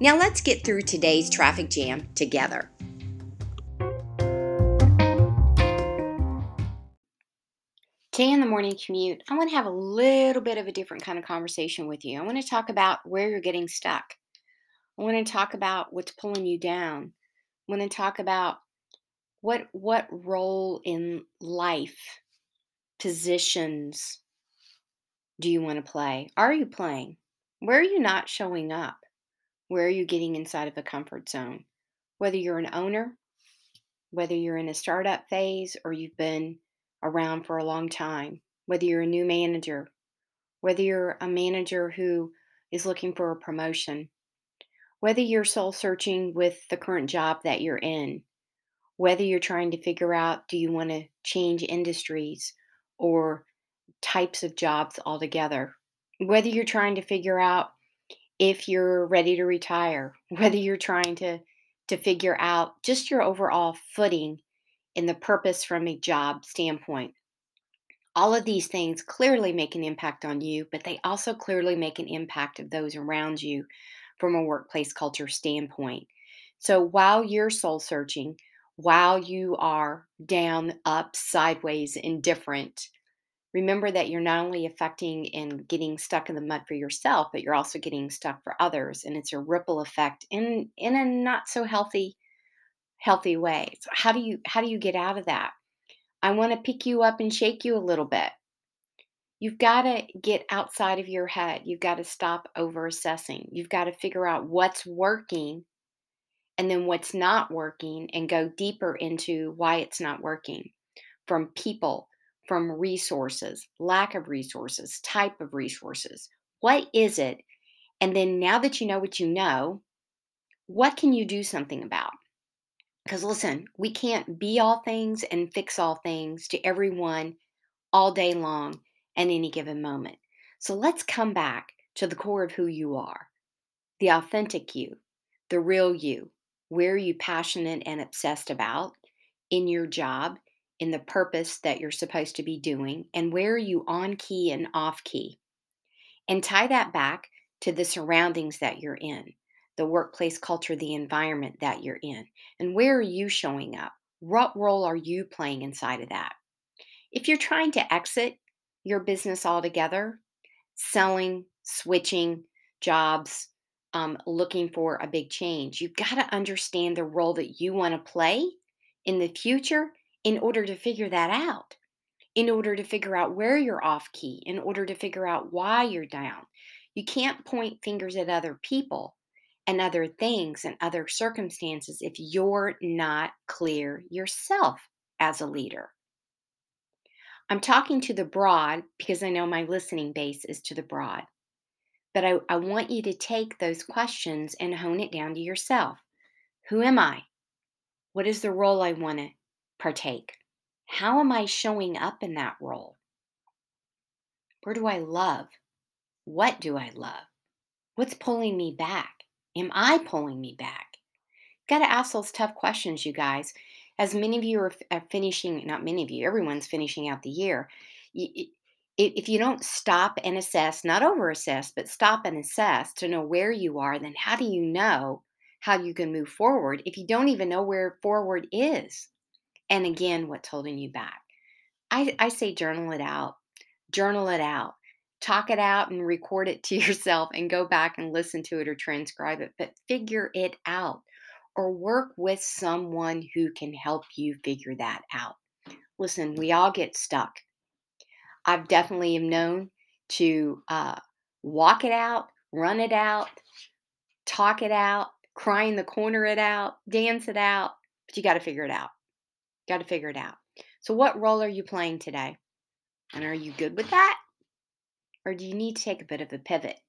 Now let's get through today's traffic jam together. Today in the morning commute, I want to have a little bit of a different kind of conversation with you. I want to talk about where you're getting stuck. I want to talk about what's pulling you down. I want to talk about what what role in life positions do you want to play? Are you playing? Where are you not showing up? Where are you getting inside of a comfort zone? Whether you're an owner, whether you're in a startup phase or you've been around for a long time, whether you're a new manager, whether you're a manager who is looking for a promotion, whether you're soul searching with the current job that you're in, whether you're trying to figure out do you want to change industries or types of jobs altogether, whether you're trying to figure out if you're ready to retire, whether you're trying to to figure out just your overall footing in the purpose from a job standpoint. All of these things clearly make an impact on you, but they also clearly make an impact of those around you from a workplace culture standpoint. So while you're soul searching, while you are down, up, sideways, indifferent, remember that you're not only affecting and getting stuck in the mud for yourself, but you're also getting stuck for others. And it's a ripple effect in in a not so healthy healthy way. So how do you how do you get out of that? I want to pick you up and shake you a little bit. You've got to get outside of your head. You've got to stop over assessing. You've got to figure out what's working and then what's not working and go deeper into why it's not working from people, from resources, lack of resources, type of resources. What is it? And then now that you know what you know, what can you do something about? Because listen, we can't be all things and fix all things to everyone all day long at any given moment. So let's come back to the core of who you are the authentic you, the real you. Where are you passionate and obsessed about in your job, in the purpose that you're supposed to be doing, and where are you on key and off key? And tie that back to the surroundings that you're in the workplace culture, the environment that you're in, and where are you showing up? What role are you playing inside of that? If you're trying to exit your business altogether, selling, switching jobs, um, looking for a big change, you've got to understand the role that you want to play in the future in order to figure that out, in order to figure out where you're off key, in order to figure out why you're down. You can't point fingers at other people and other things and other circumstances if you're not clear yourself as a leader. I'm talking to the broad because I know my listening base is to the broad. But I, I want you to take those questions and hone it down to yourself. Who am I? What is the role I want to partake? How am I showing up in that role? Where do I love? What do I love? What's pulling me back? Am I pulling me back? Got to ask those tough questions, you guys. As many of you are, are uh, finishing, not many of you, everyone's finishing out the year. If you don't stop and assess, not over assess, but stop and assess to know where you are, then how do you know how you can move forward if you don't even know where forward is? And again, what's holding you back? I, I say journal it out. Journal it out talk it out and record it to yourself and go back and listen to it or transcribe it, but figure it out or work with someone who can help you figure that out. Listen, we all get stuck. I've definitely am known to uh, walk it out, run it out, talk it out, cry in the corner it out, dance it out, but you got to figure it out. Got to figure it out. So, what role are you playing today? And are you good with that? Or do you need to take a bit of a pivot?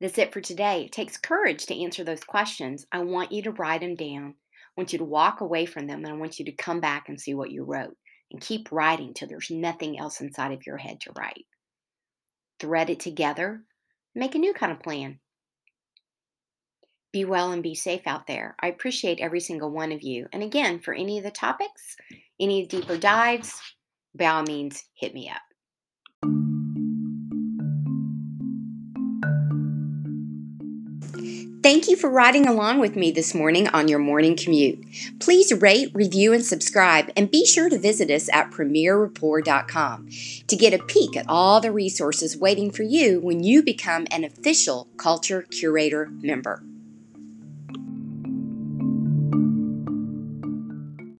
That's it for today. It takes courage to answer those questions. I want you to write them down. I want you to walk away from them, and I want you to come back and see what you wrote and keep writing till there's nothing else inside of your head to write. Thread it together, make a new kind of plan. Be well and be safe out there. I appreciate every single one of you. And again, for any of the topics, any deeper dives, by all means, hit me up. Thank you for riding along with me this morning on your morning commute. Please rate, review, and subscribe, and be sure to visit us at premierrapport.com to get a peek at all the resources waiting for you when you become an official Culture Curator member.